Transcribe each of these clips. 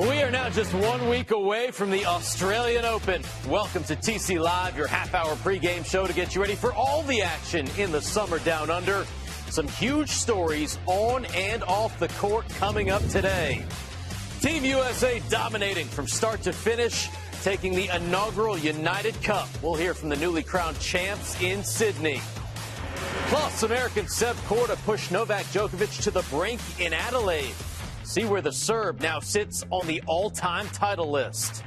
We are now just one week away from the Australian Open. Welcome to TC Live, your half hour pregame show to get you ready for all the action in the summer down under. Some huge stories on and off the court coming up today. Team USA dominating from start to finish, taking the inaugural United Cup. We'll hear from the newly crowned champs in Sydney. Plus, American Seb Korda pushed Novak Djokovic to the brink in Adelaide. See where the Serb now sits on the all time title list.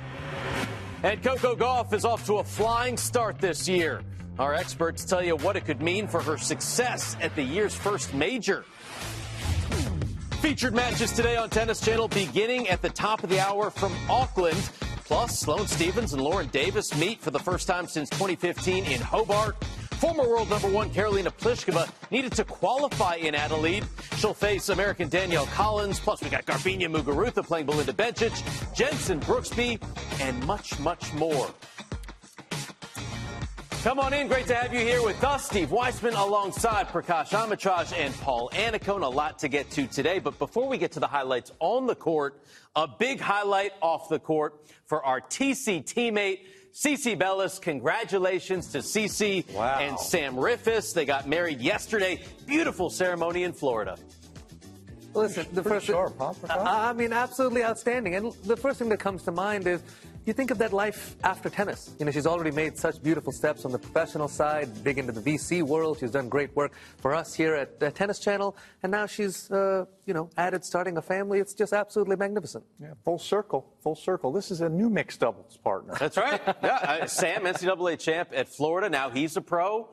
And Coco Gauff is off to a flying start this year. Our experts tell you what it could mean for her success at the year's first major. Featured matches today on Tennis Channel beginning at the top of the hour from Auckland. Plus, Sloane Stevens and Lauren Davis meet for the first time since 2015 in Hobart. Former world number one Karolina Pliskova needed to qualify in Adelaide. She'll face American Danielle Collins. Plus, we got Garbiñe Muguruza playing Belinda Bencic, Jenson Brooksby, and much, much more. Come on in. Great to have you here with us, Steve Weissman, alongside Prakash Amritraj and Paul Annacone. A lot to get to today. But before we get to the highlights on the court, a big highlight off the court for our TC teammate, CiCi Bellis, congratulations to CiCi wow. and Sam Riffice. They got married yesterday. Beautiful ceremony in Florida. Listen, the first sharp, huh, I mean, absolutely outstanding. And the first thing that comes to mind is you think of that life after tennis. You know, she's already made such beautiful steps on the professional side, big into the VC world. She's done great work for us here at the Tennis Channel, and now she's, uh, you know, added starting a family. It's just absolutely magnificent. Yeah, full circle, full circle. This is a new mixed doubles partner. That's right. yeah, uh, Sam, NCAA champ at Florida. Now he's a pro.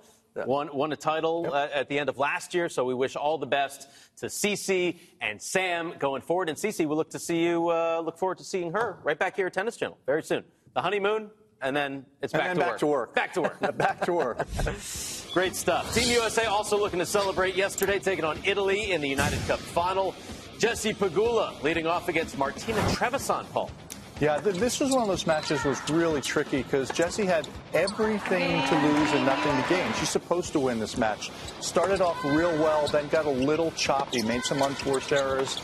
Won, won a title yep. uh, at the end of last year, so we wish all the best to CiCi and Sam going forward. And CiCi, we look to see you. Uh, look forward to seeing her right back here at Tennis Channel very soon. The honeymoon, and then it's back, and to, back work. to work. Back to work. back to work. Great stuff. Team USA also looking to celebrate yesterday, taking on Italy in the United Cup final. Jessie Pegula leading off against Martina Trevisan, Paul. Yeah, th- this was one of those matches was really tricky because Jessie had everything to lose and nothing to gain. She's supposed to win this match. Started off real well, then got a little choppy, made some unforced errors.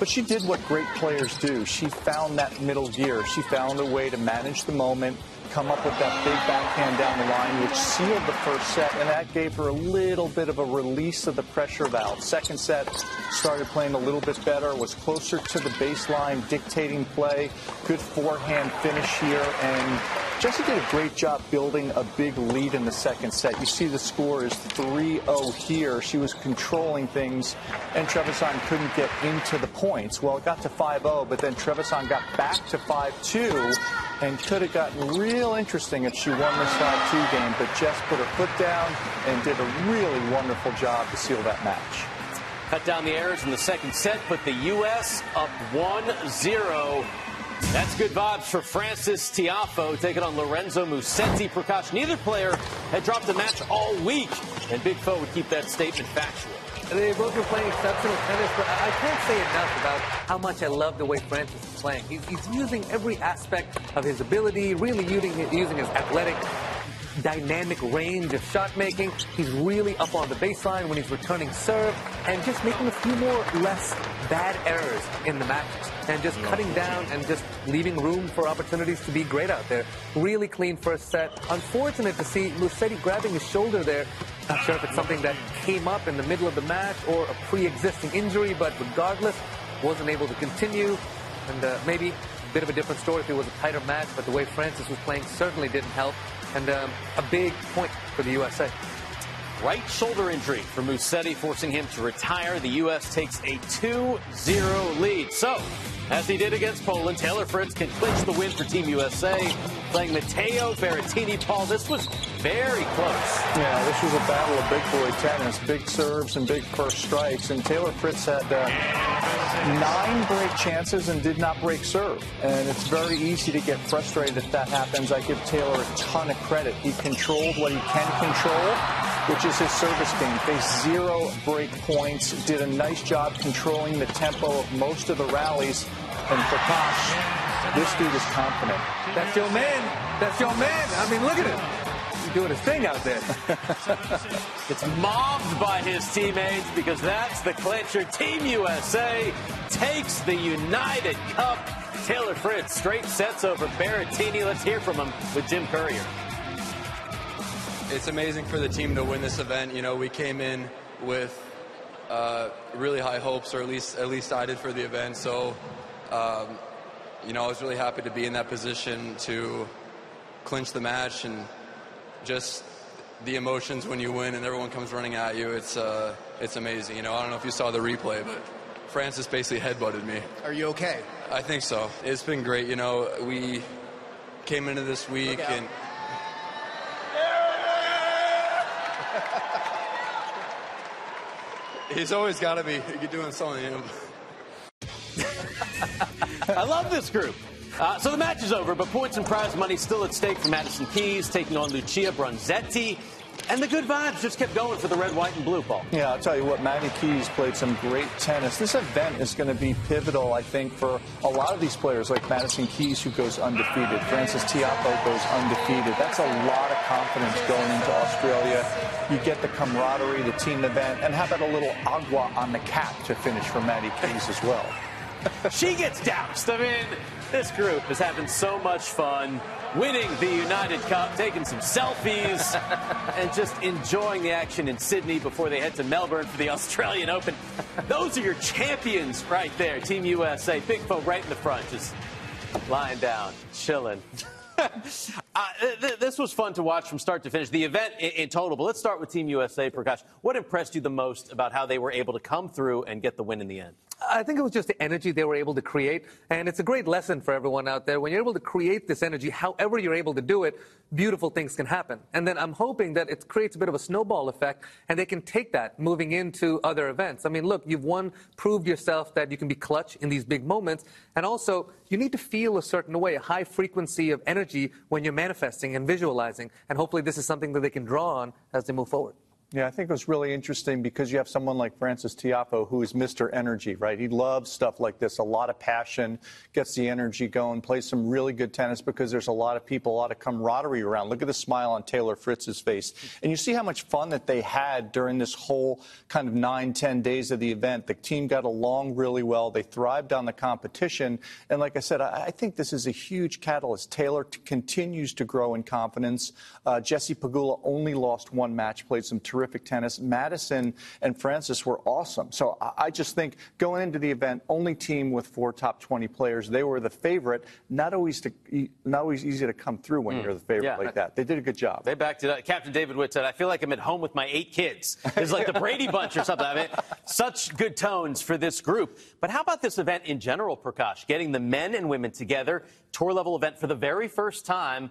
But she did what great players do. She found that middle gear. She found a way to manage the moment, come up with that big backhand down the line, which sealed the first set, and that gave her a little bit of a release of the pressure valve. Second set started playing a little bit better, was closer to the baseline, dictating play, good forehand finish here, and Jessie did a great job building a big lead in the second set. You see the score is 3-0 here. She was controlling things, and Trevisan couldn't get into the points. Well, it got to 5-0, but then Trevisan got back to 5-2 and could have gotten real interesting if she won this 5-2 game, but Jess put her foot down and did a really wonderful job to seal that match. Cut down the errors in the second set, put the U.S. up 1-0 that's good vibes for Frances Tiafoe taking on Lorenzo Musetti. Prakash, neither player had dropped a match all week, and Big Foe would keep that statement factual. They both been playing exceptional tennis, but I can't say enough about how much I love the way Frances is playing. He's, he's using every aspect of his ability, really using, using his athletic dynamic range of shot making. He's really up on the baseline when he's returning serve and just making a few more less bad errors in the matches and just cutting down and just leaving room for opportunities to be great out there. Really clean first set. Unfortunate to see Musetti grabbing his shoulder there. Not sure if it's something that came up in the middle of the match or a pre-existing injury, but regardless, wasn't able to continue. And uh, maybe a bit of a different story if it was a tighter match, but the way Frances was playing certainly didn't help and um, a big point for the USA. Right shoulder injury for Musetti, forcing him to retire. The U.S. takes a 2-0 lead. So, as he did against Poland, Taylor Fritz can clinch the win for Team USA, playing Matteo Berrettini. Paul, this was very close. Yeah, this was a battle of big boy tennis, big serves and big first strikes, and Taylor Fritz had uh, nine break chances and did not break serve. And it's very easy to get frustrated if that happens. I give Taylor a ton of credit. He controlled what he can control, which is his service game. Faced zero break points, did a nice job controlling the tempo of most of the rallies. And Prakash, this dude is confident. That's your man. That's your man. I mean, look at him. He's doing his thing out there. It's mobbed by his teammates because that's the clincher. Team USA takes the United Cup. Taylor Fritz straight sets over Berrettini. Let's hear from him with Jim Courier. It's amazing for the team to win this event. You know, we came in with uh, really high hopes, or at least at least I did for the event. So, um, you know, I was really happy to be in that position to clinch the match and just the emotions when you win and everyone comes running at you. It's uh, it's amazing. You know, I don't know if you saw the replay, but Frances basically headbutted me. Are you okay? I think so. It's been great. You know, we came into this week and. He's always got to be doing something. You know? I love this group. Uh, so the match is over, but points and prize money still at stake for Madison Keys taking on Lucia Bronzetti. And the good vibes just kept going for the red, white, and blue, Paul. Yeah, I'll tell you what, Maddie Keys played some great tennis. This event is going to be pivotal, I think, for a lot of these players, like Madison Keys, who goes undefeated. Frances Tiafoe goes undefeated. That's a lot of confidence going into Australia. You get the camaraderie, the team event, and how about a little agua on the cap to finish for Maddie Keys as well? She gets doused. I mean, this group is having so much fun, winning the United Cup, taking some selfies, and just enjoying the action in Sydney before they head to Melbourne for the Australian Open. Those are your champions right there, Team USA. Big Foe right in the front, just lying down, chilling. uh, th- this was fun to watch from start to finish. The event in, in total, but let's start with Team USA, Prakash. What impressed you the most about how they were able to come through and get the win in the end? I think it was just the energy they were able to create. And it's a great lesson for everyone out there. When you're able to create this energy, however you're able to do it, beautiful things can happen. And then I'm hoping that it creates a bit of a snowball effect and they can take that moving into other events. I mean, look, you've won, proved yourself that you can be clutch in these big moments. And also, you need to feel a certain way, a high frequency of energy when you're manifesting and visualizing. And hopefully, this is something that they can draw on as they move forward. Yeah, I think it was really interesting because you have someone like Frances Tiafoe who is Mr. Energy, right? He loves stuff like this, a lot of passion, gets the energy going, plays some really good tennis because there's a lot of people, a lot of camaraderie around. Look at the smile on Taylor Fritz's face. And you see how much fun that they had during this whole kind of nine, ten days of the event. The team got along really well. They thrived on the competition. And like I said, I, I think this is a huge catalyst. Taylor t- continues to grow in confidence. Uh, Jessie Pegula only lost one match, played some terrific terrific tennis. Madison and Frances were awesome. So I just think going into the event, only team with four top 20 players, they were the favorite. Not always to, not always easy to come through when mm. you're the favorite yeah. like that. They did a good job. They backed it up. Captain David Witt said, "I feel like I'm at home with my eight kids. It's like the Brady Bunch or something." I mean, such good tones for this group. But how about this event in general, Prakash? Getting the men and women together, tour level event for the very first time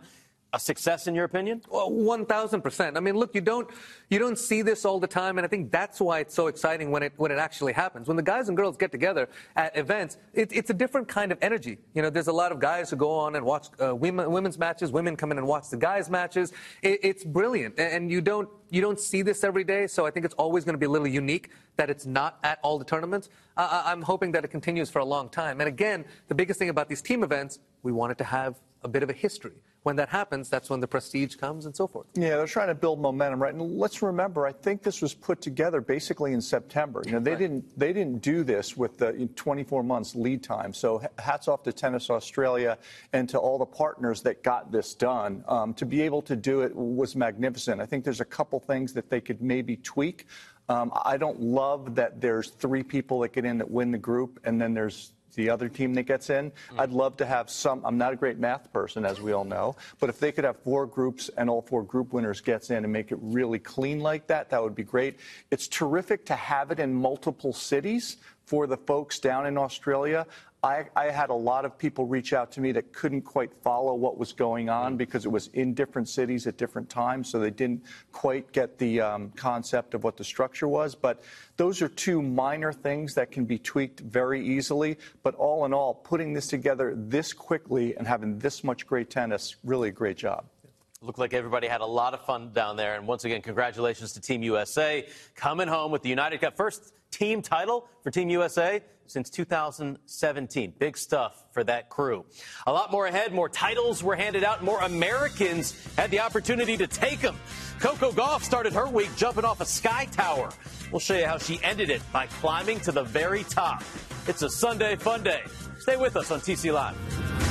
a success in your opinion? One thousand percent. I mean, look, you don't you don't see this all the time, and I think that's why it's so exciting when it when it actually happens. When the guys and girls get together at events, it, it's a different kind of energy. You know, there's a lot of guys who go on and watch uh, women, women's matches. Women come in and watch the guys' matches. It, it's brilliant, and you don't you don't see this every day. So I think it's always going to be a little unique that it's not at all the tournaments. Uh, I'm hoping that it continues for a long time. And again, the biggest thing about these team events, we wanted to have a bit of a history when that happens, that's when the prestige comes and so forth. Yeah, they're trying to build momentum, right? And let's remember, I think this was put together basically in September. You know, they right. didn't they didn't do this with the 24 months lead time. So hats off to Tennis Australia and to all the partners that got this done. Um, to be able to do it was magnificent. I think there's a couple things that they could maybe tweak. Um, I don't love that there's three people that get in that win the group, and then there's the other team that gets in. Mm. I'd love to have some. I'm not a great math person, as we all know, but if they could have four groups and all four group winners gets in and make it really clean like that, that would be great. It's terrific to have it in multiple cities for the folks down in Australia. I, I, had a lot of people reach out to me that couldn't quite follow what was going on because it was in different cities at different times, so they didn't quite get the um, concept of what the structure was. But those are two minor things that can be tweaked very easily. But all in all, putting this together this quickly and having this much great tennis, really a great job. Looked like everybody had a lot of fun down there. And once again, congratulations to Team USA coming home with the United Cup. First team title for Team USA since 2017. Big stuff for that crew. A lot more ahead. More titles were handed out. More Americans had the opportunity to take them. Coco Gauff started her week jumping off a sky tower. We'll show you how she ended it by climbing to the very top. It's a Sunday fun day. Stay with us on TC Live.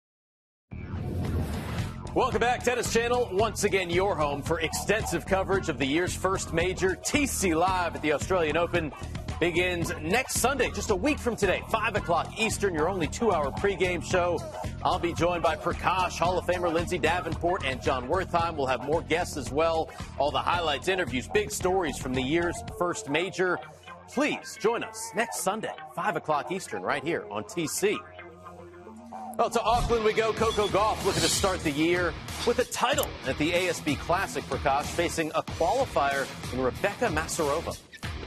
Welcome back, Tennis Channel. Once again, your home for extensive coverage of the year's first major. TC Live at the Australian Open begins next Sunday, just a week from today, 5 o'clock Eastern, your only two hour pregame show. I'll be joined by Prakash, Hall of Famer Lindsay Davenport, and Jon Wertheim. We'll have more guests as well. All the highlights, interviews, big stories from the year's first major. Please join us next Sunday, 5 o'clock Eastern, right here on TC. Well, to Auckland we go. Coco Gauff looking to start the year with a title at the ASB Classic, Prakash, facing a qualifier in Rebecca Masarova.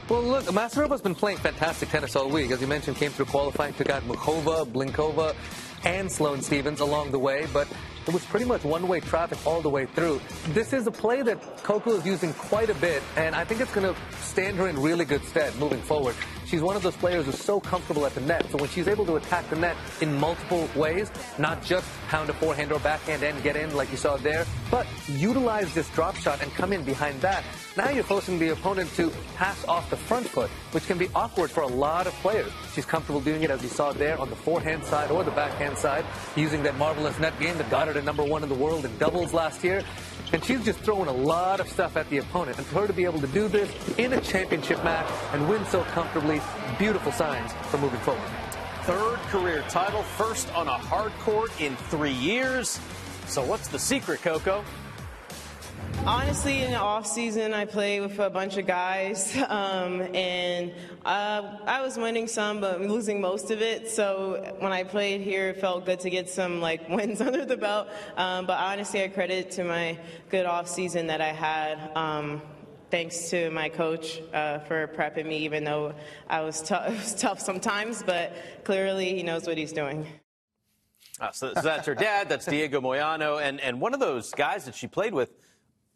Well, look, Masarova's been playing fantastic tennis all week. As you mentioned, came through qualifying, took out Muchova, Blinkova, and Sloane Stevens along the way, but it was pretty much one-way traffic all the way through. This is a play that Coco is using quite a bit, and I think it's going to stand her in really good stead moving forward. She's one of those players who's so comfortable at the net. So when she's able to attack the net in multiple ways, not just pound a forehand or backhand and get in like you saw there, but utilize this drop shot and come in behind that. Now you're forcing the opponent to pass off the front foot, which can be awkward for a lot of players. She's comfortable doing it, as you saw there, on the forehand side or the backhand side, using that marvelous net game that got her to number one in the world in doubles last year. And she's just throwing a lot of stuff at the opponent. And for her to be able to do this in a championship match and win so comfortably, beautiful signs for moving forward. Third career title, first on a hard court in three years. So what's the secret, Coco? Honestly, in the off season, I play with a bunch of guys, um, and uh, I was winning some, but losing most of it. So when I played here, it felt good to get some like wins under the belt. Um, but honestly, I credit to my good off season that I had. Um, thanks to my coach uh, for prepping me, even though I was, t- was tough sometimes. But clearly, he knows what he's doing. Uh, so, so, that's her dad. That's Diego Moyano, and and one of those guys that she played with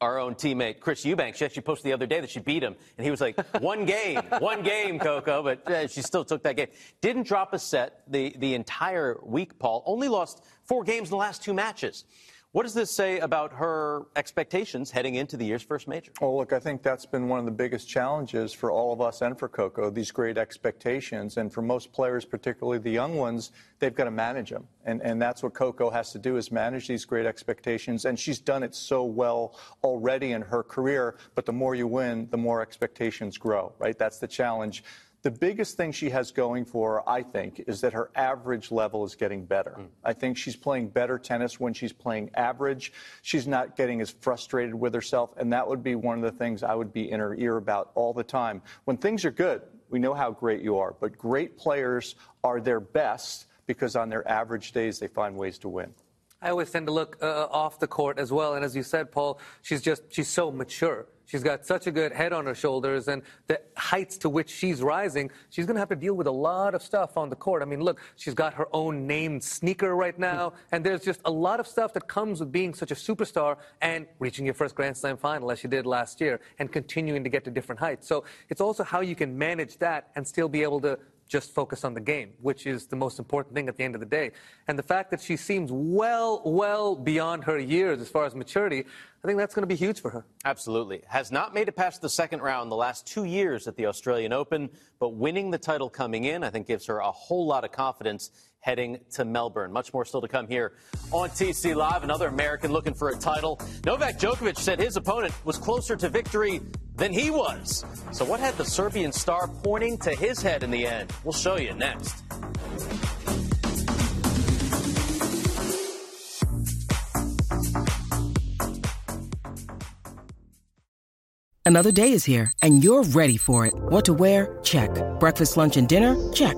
our own teammate Chris Eubank. She actually posted the other day that she beat him, and he was like, "One game, one game, Coco," but uh, she still took that game. Didn't drop a set the the entire week. Paul only lost four games in the last two matches. What does this say about her expectations heading into the year's first major? Well, look, I think that's been one of the biggest challenges for all of us and for Coco, these great expectations. And for most players, particularly the young ones, they've got to manage them. And, and that's what Coco has to do is manage these great expectations. And she's done it so well already in her career. But the more you win, the more expectations grow, right? That's the challenge the biggest thing she has going for her, I think, is that her average level is getting better. Mm. I think she's playing better tennis when she's playing average. She's not getting as frustrated with herself, and that would be one of the things I would be in her ear about all the time. When things are good, we know how great you are, but great players are their best because on their average days they find ways to win. I always tend to look uh, off the court as well, and as you said, Paul, she's just she's so mature. She's got such a good head on her shoulders, and the heights to which she's rising, she's going to have to deal with a lot of stuff on the court. I mean, look, she's got her own named sneaker right now, and there's just a lot of stuff that comes with being such a superstar and reaching your first Grand Slam final, as she did last year, and continuing to get to different heights. So it's also how you can manage that and still be able to just focus on the game, which is the most important thing at the end of the day. And the fact that she seems well, well beyond her years as far as maturity, I think that's going to be huge for her. Absolutely. Has not made it past the second round the last two years at the Australian Open, but winning the title coming in, I think, gives her a whole lot of confidence heading to Melbourne. Much more still to come here on TC Live. Another American looking for a title. Novak Djokovic said his opponent was closer to victory than he was. So, what had the Serbian star pointing to his head in the end? We'll show you next. Another day is here, and you're ready for it. What to wear? Check. Breakfast, lunch, and dinner? Check.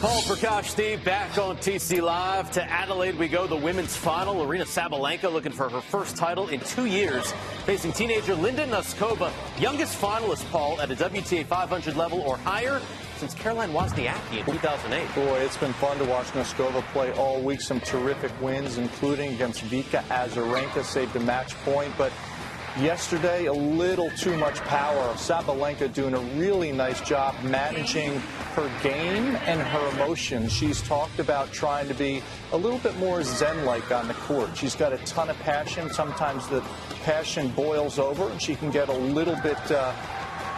Paul Prakash, Steve, back on TC Live. To Adelaide we go, the women's final. Aryna Sabalenka looking for her first title in two years, facing teenager Linda Noskova, youngest finalist, Paul, at a WTA 500 level or higher since Caroline Wozniacki in 2008. Boy, it's been fun to watch Noskova play all week. Some terrific wins, including against Vika Azarenka, saved a match point. But yesterday, a little too much power. Sabalenka doing a really nice job managing her game and her emotions. She's talked about trying to be a little bit more zen-like on the court. She's got a ton of passion. Sometimes the passion boils over, and she can get a little bit. Uh,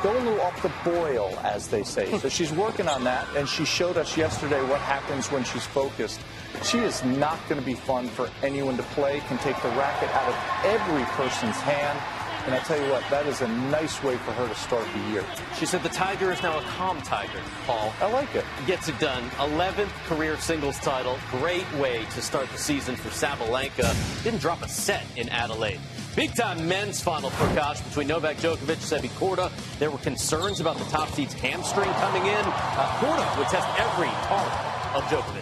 go a little off the boil, as they say. So she's working on that, and she showed us yesterday what happens when she's focused. She is not going to be fun for anyone to play, can take the racket out of every person's hand. And I tell you what, that is a nice way for her to start the year. She said the Tiger is now a calm Tiger, Paul. I like it. Gets it done. 11th career singles title. Great way to start the season for Sabalenka. Didn't drop a set in Adelaide. Big time men's final for Kosh between Novak Djokovic and Sebi Korda. There were concerns about the top seed's hamstring coming in. Uh, Korda would test every part of Djokovic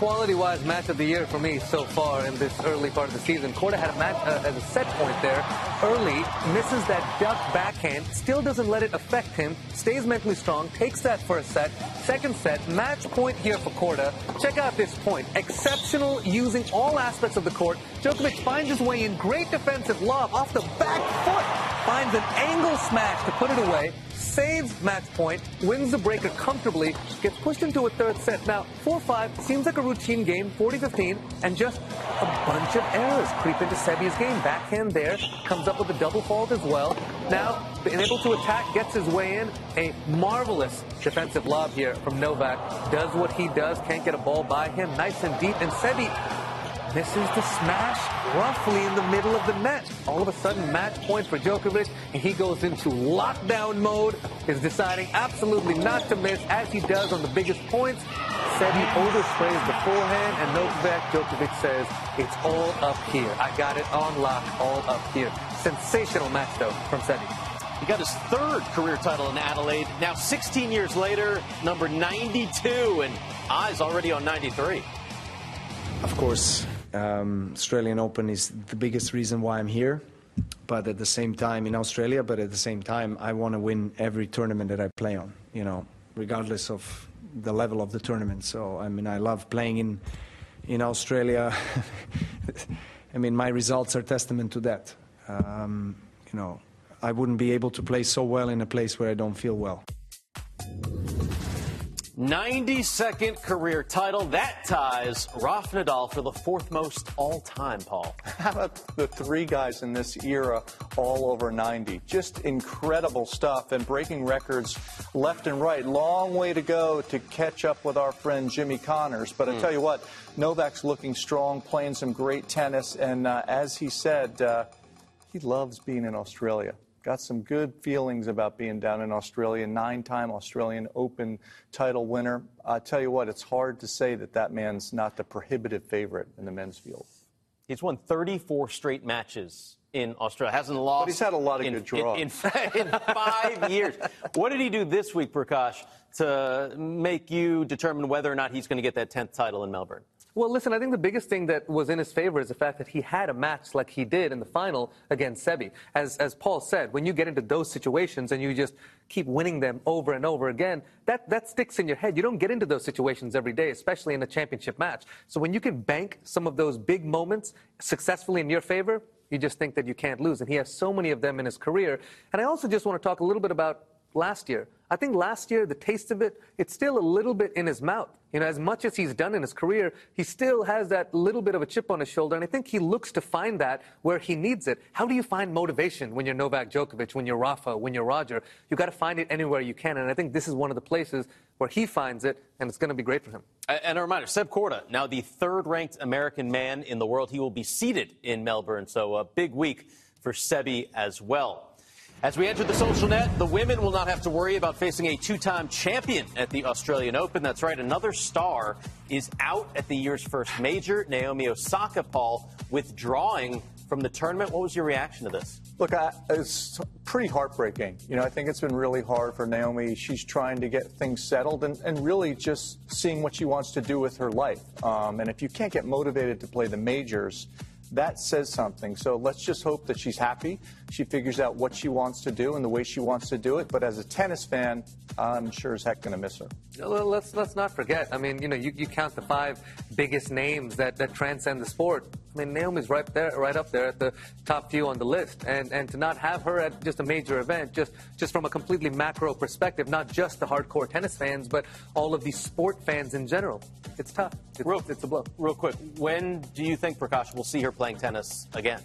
quality-wise match of the year for me so far in this early part of the season. Korda had a match uh, a set point there early, misses that duck backhand, still doesn't let it affect him, stays mentally strong, takes that a set. Second set, match point here for Korda. Check out this point. Exceptional using all aspects of the court. Djokovic finds his way in. Great defensive lob off the back foot. Finds an angle smash to put it away saves match point, wins the breaker comfortably, gets pushed into a third set. Now, 4-5 seems like a routine game, 40-15, and just a bunch of errors creep into Sebi's game. Backhand there, comes up with a double fault as well. Now, being able to attack, gets his way in. A marvelous defensive lob here from Novak. Does what he does, can't get a ball by him. Nice and deep, and Sebi misses the smash roughly in the middle of the net. All of a sudden, match point for Djokovic, and he goes into lockdown mode, is deciding absolutely not to miss, as he does on the biggest points. Sebi oversprays the forehand, and Novak Djokovic says, it's all up here. I got it on lock, all up here. Sensational match, though, from Sebi. He got his third career title in Adelaide. Now, 16 years later, number 92, and eyes already on 93. Of course, um, Australian Open is the biggest reason why I'm here. But at the same time, in Australia, but at the same time, I want to win every tournament that I play on, you know, regardless of the level of the tournament. So, I mean, I love playing in, in Australia. I mean, my results are testament to that. Um, you know, I wouldn't be able to play so well in a place where I don't feel well. 92nd career title. That ties Rafa Nadal for the fourth most all time, Paul. How about the three guys in this era all over 90? Just incredible stuff and breaking records left and right. Long way to go to catch up with our friend Jimmy Connors. But I mm. tell you what, Novak's looking strong, playing some great tennis. And uh, as he said, uh, he loves being in Australia. Got some good feelings about being down in Australia. Nine time Australian Open title winner. I tell you what, it's hard to say that that man's not the prohibitive favorite in the men's field. He's won 34 straight matches in Australia. Hasn't lost. But he's had a lot of in, good draws. In, in, in five years. What did he do this week, Prakash, to make you determine whether or not he's going to get that 10th title in Melbourne? Well, listen, I think the biggest thing that was in his favor is the fact that he had a match like he did in the final against Sebi. As, as Paul said, when you get into those situations and you just keep winning them over and over again, that, that sticks in your head. You don't get into those situations every day, especially in a championship match. So when you can bank some of those big moments successfully in your favor, you just think that you can't lose. And he has so many of them in his career. And I also just want to talk a little bit about last year. I think last year, the taste of it, it's still a little bit in his mouth. You know, as much as he's done in his career, he still has that little bit of a chip on his shoulder, and I think he looks to find that where he needs it. How do you find motivation when you're Novak Djokovic, when you're Rafa, when you're Roger? You got to find it anywhere you can, and I think this is one of the places where he finds it, and it's going to be great for him. And a reminder, Seb Korda, now the third-ranked American man in the world, he will be seated in Melbourne, so a big week for Sebi as well. As we enter the social net, the women will not have to worry about facing a two time champion at the Australian Open. That's right, another star is out at the year's first major. Naomi Osaka, Paul, withdrawing from the tournament. What was your reaction to this? Look, I, it's pretty heartbreaking. You know, I think it's been really hard for Naomi. She's trying to get things settled and, and really just seeing what she wants to do with her life. Um, and if you can't get motivated to play the majors, that says something. So let's just hope that she's happy. She figures out what she wants to do and the way she wants to do it. But as a tennis fan, I'm sure as heck going to miss her. Let's let's not forget. I mean, you know, you, you count the five biggest names that, that transcend the sport. I mean, Naomi's right there, right up there at the top few on the list, and and to not have her at just a major event, just just from a completely macro perspective, not just the hardcore tennis fans, but all of these sport fans in general, it's tough. It's, real, it's a blow. Real quick, when do you think Prakash will see her playing tennis again?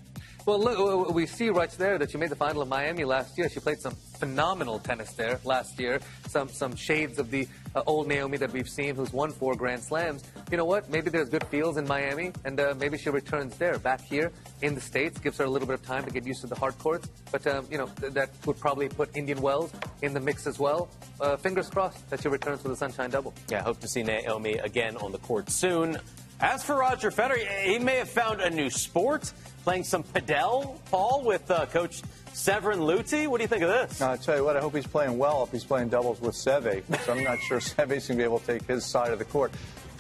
Well, look, we see right there that she made the final of Miami last year. She played some phenomenal tennis there last year. Some some shades of the uh, old Naomi that we've seen, who's won four Grand Slams. You know what? Maybe there's good feels in Miami, and uh, maybe she returns there. Back here in the States, gives her a little bit of time to get used to the hard courts. But um, you know th- that would probably put Indian Wells in the mix as well. Uh, fingers crossed that she returns for the Sunshine Double. Yeah, hope to see Naomi again on the court soon. As for Roger Federer, he may have found a new sport, playing some padel, Paul, with uh, Coach Severin Luthi. What do you think of this? I tell you what, I hope he's playing well if he's playing doubles with Seve, because I'm not sure Seve's going to be able to take his side of the court.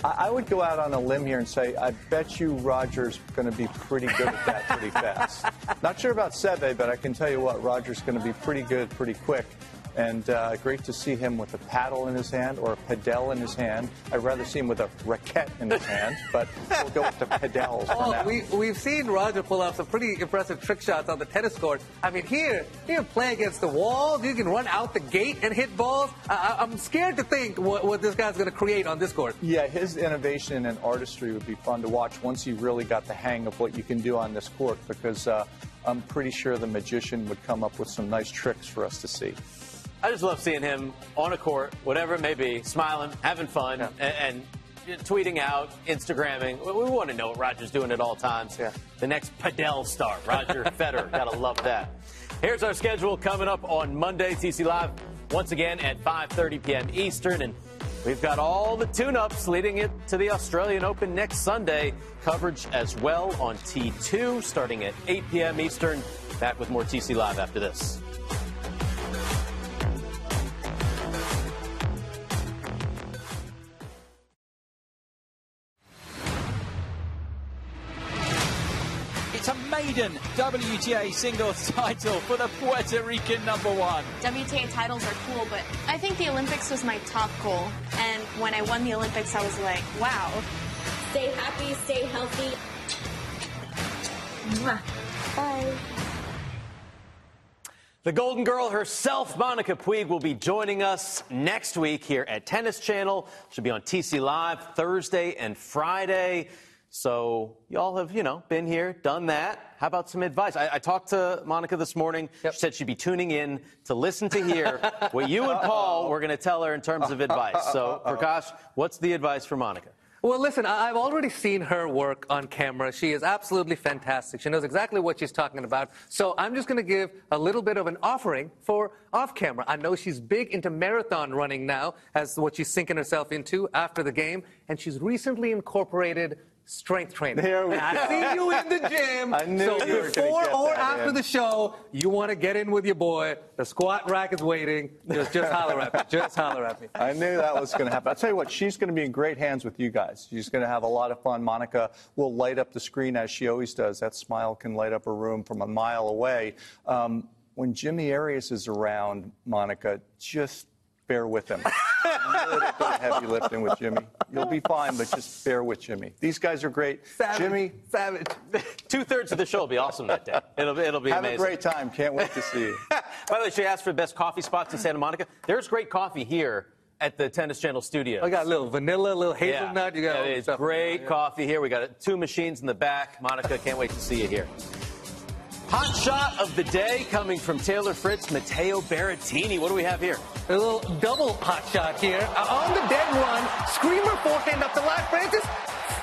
I, I would go out on a limb here and say, I bet you Roger's going to be pretty good at that pretty fast. Not sure about Seve, but I can tell you what, Roger's going to be pretty good pretty quick. And uh, great to see him with a paddle in his hand or a padel in his hand. I'd rather see him with a racket in his hand, but we'll go with the padels for Oh, now. we, we've seen Roger pull off some pretty impressive trick shots on the tennis court. I mean, here, you can play against the wall, you can run out the gate and hit balls. I, I- I'm scared to think what, what this guy's going to create on this court. Yeah, his innovation and artistry would be fun to watch once he really got the hang of what you can do on this court because uh, I'm pretty sure the magician would come up with some nice tricks for us to see. I just love seeing him on a court, whatever it may be, smiling, having fun, Yeah. and, and tweeting out, Instagramming. We, we want to know what Roger's doing at all times. Yeah. The next Padel star, Roger Federer. Gotta love that. Here's our schedule coming up on Monday, TC Live, once again at 5:30 p.m. Eastern, and we've got all the tune-ups leading it to the Australian Open next Sunday. Coverage as well on T2, starting at 8 p.m. Eastern. Back with more TC Live after this. Maiden WTA singles title for the Puerto Rican number one. WTA titles are cool, but I think the Olympics was my top goal. And when I won the Olympics, I was like, wow. Stay happy, stay healthy. Mwah. Bye. The Golden Girl herself, Monica Puig, will be joining us next week here at Tennis Channel. She'll be on TC Live Thursday and Friday. So y'all have, you know, been here, done that. How about some advice? I, I talked to Monica this morning. She said she'd be tuning in to listen to hear what you and Paul were going to tell her in terms of advice. So, Prakash, what's the advice for Monica? Well, listen, I- I've already seen her work on camera. She is absolutely fantastic. She knows exactly what she's talking about. So I'm just going to give a little bit of an offering for off camera. I know she's big into marathon running now, as what she's sinking herself into after the game, and she's recently incorporated strength training. There we And I go. see you in the gym. I knew so you were before get or that after after the show, you want to get in with your boy. The squat rack is waiting. Just, just holler at me. Just holler at me. I knew that was going to happen. I'll tell you what, she's going to be in great hands with you guys. She's going to have a lot of fun. Monica will light up the screen as she always does. That smile can light up a room from a mile away. Um, when Jimmy Arias is around, Monica, just bear with him. A little bit of heavy lifting with Jimmy. You'll be fine, but just bear with Jimmy. These guys are great. Savage. Jimmy, Savage. Two thirds of the show will be awesome that day. It'll, it'll be amazing have amazing. a great time. Can't wait to see you. By the way, she asked for the best coffee spots in Santa Monica. There's great coffee here at the Tennis Channel studio. I got a little vanilla, a little hazelnut. You got all Yeah, this it's great Yeah. coffee here. We got two machines in the back. Monica, can't wait to see you here. Hot shot of the day coming from Taylor Fritz, Matteo Berrettini. What do we have here? A little double hot shot here. On the dead run, screamer forehand up the line. Frances,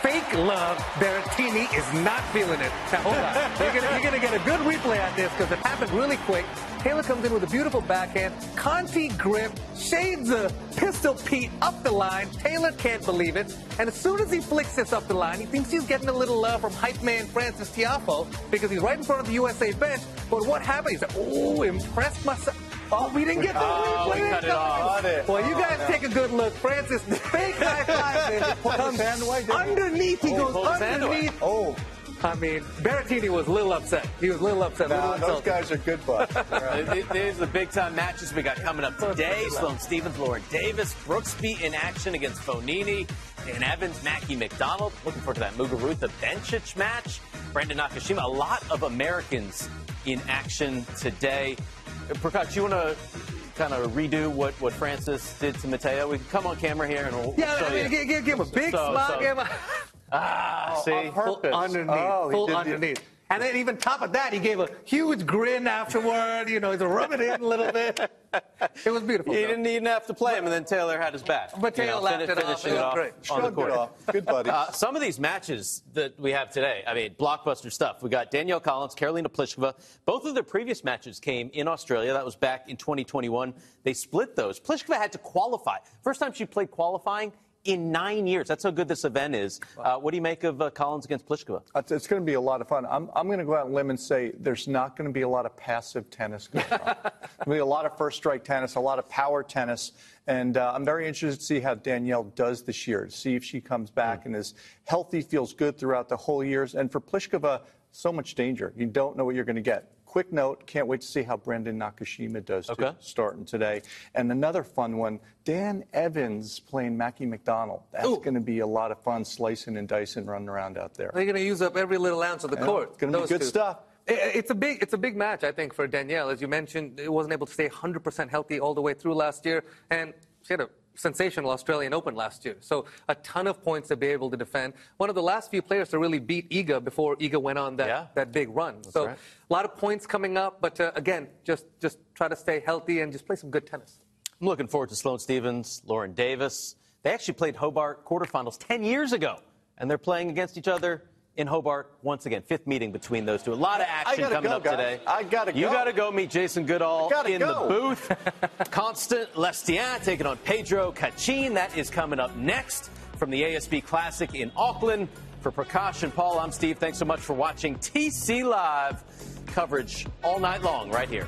fake love. Berrettini is not feeling it. Now, hold on. You're you're gonna get a good replay on this because it happened really quick. Taylor comes in with a beautiful backhand. Conti grip, shades of Pistol Pete up the line. Taylor can't believe it. And as soon as he flicks this up the line, he thinks he's getting a little love from hype man Frances Tiafoe because he's right in front of the USA bench. But what happened? He said, oh, impressed myself. Oh, we didn't get the Oh, replay. we cut it guys. off. Got it. Well, you Oh, guys no. take a good look. Frances, fake high five. Comes hand away, didn't he? underneath. He pulled goes his hand away. underneath. Oh, I mean, Berrettini was a little upset. He was a little upset. a little those guys are good buds. Th- These are the big time matches we got coming up today. Sloane Stevens, Lauren Davis, Brooksby in action against Fognini, Dan Evans, Mackie McDonald. Looking forward to that Muguruza Bencic match. Brandon Nakashima. A lot of Americans in action today. Uh, Prakash, you want to kind of redo what, what Frances did to Matteo? We can come on camera here and we'll, Yeah, we'll show I mean, you. give, give, give him a big So- smile. so- Ah, see? full underneath. Oh, full did underneath. And then even top of that, he gave a huge grin afterward. You know, he's rubbing it in a little bit. It was beautiful. He though. didn't even have to play him, and then Taylor had his back. But Taylor laughed it off. finishing It it off great. on the Shrugged it off. Good buddy. Uh, some of these matches that we have today, I mean, blockbuster stuff. We got Danielle Collins, Karolina Pliskova. Both of their previous matches came in Australia. That was back in 2021. They split those. Pliskova had to qualify. First time she played qualifying in nine years. That's how good this event is. Uh, what do you make of uh, Collins against Pliskova? It's- It's going to be a lot of fun. I'm, I'm going to go out on a limb and say there's not going to be a lot of passive tennis going on. There'll be a lot of first strike tennis, a lot of power tennis. And uh, I'm very interested to see how Danielle does this year, to see if she comes back and is healthy, feels good throughout the whole years. And for Pliskova, so much danger. You don't know what you're going to get. Quick note, can't wait to see how Brandon Nakashima does Okay. starting today. And another fun one, Dan Evans playing Mackie McDonald. That's going to be a lot of fun slicing and dicing running around out there. They're going to use up every little ounce of the court. it's gonna be those good two. stuff. It's a big, it's a big match, I think, for Danielle. As you mentioned, it wasn't able to stay 100% healthy all the way through last year, and she had a sensational Australian Open last year. So a ton of points to be able to defend. One of the last few players to really beat Iga before Iga went on that, Yeah. that big run. so right. a lot of points coming up, but uh, again, just just try to stay healthy and just play some good tennis. I'm looking forward to Sloane Stevens, Lauren Davis. They actually played Hobart quarterfinals 10 years ago, and they're playing against each other in Hobart once again. Fifth meeting between those two. A lot of action coming go, up guys. today. I gotta go. You go. got to go meet Jason Goodall in go. the booth. Constant Lestienne taking on Pedro Cachin. That is coming up next from the ASB Classic in Auckland. For Prakash and Paul, I'm Steve. Thanks so much for watching TC Live coverage all night long right here.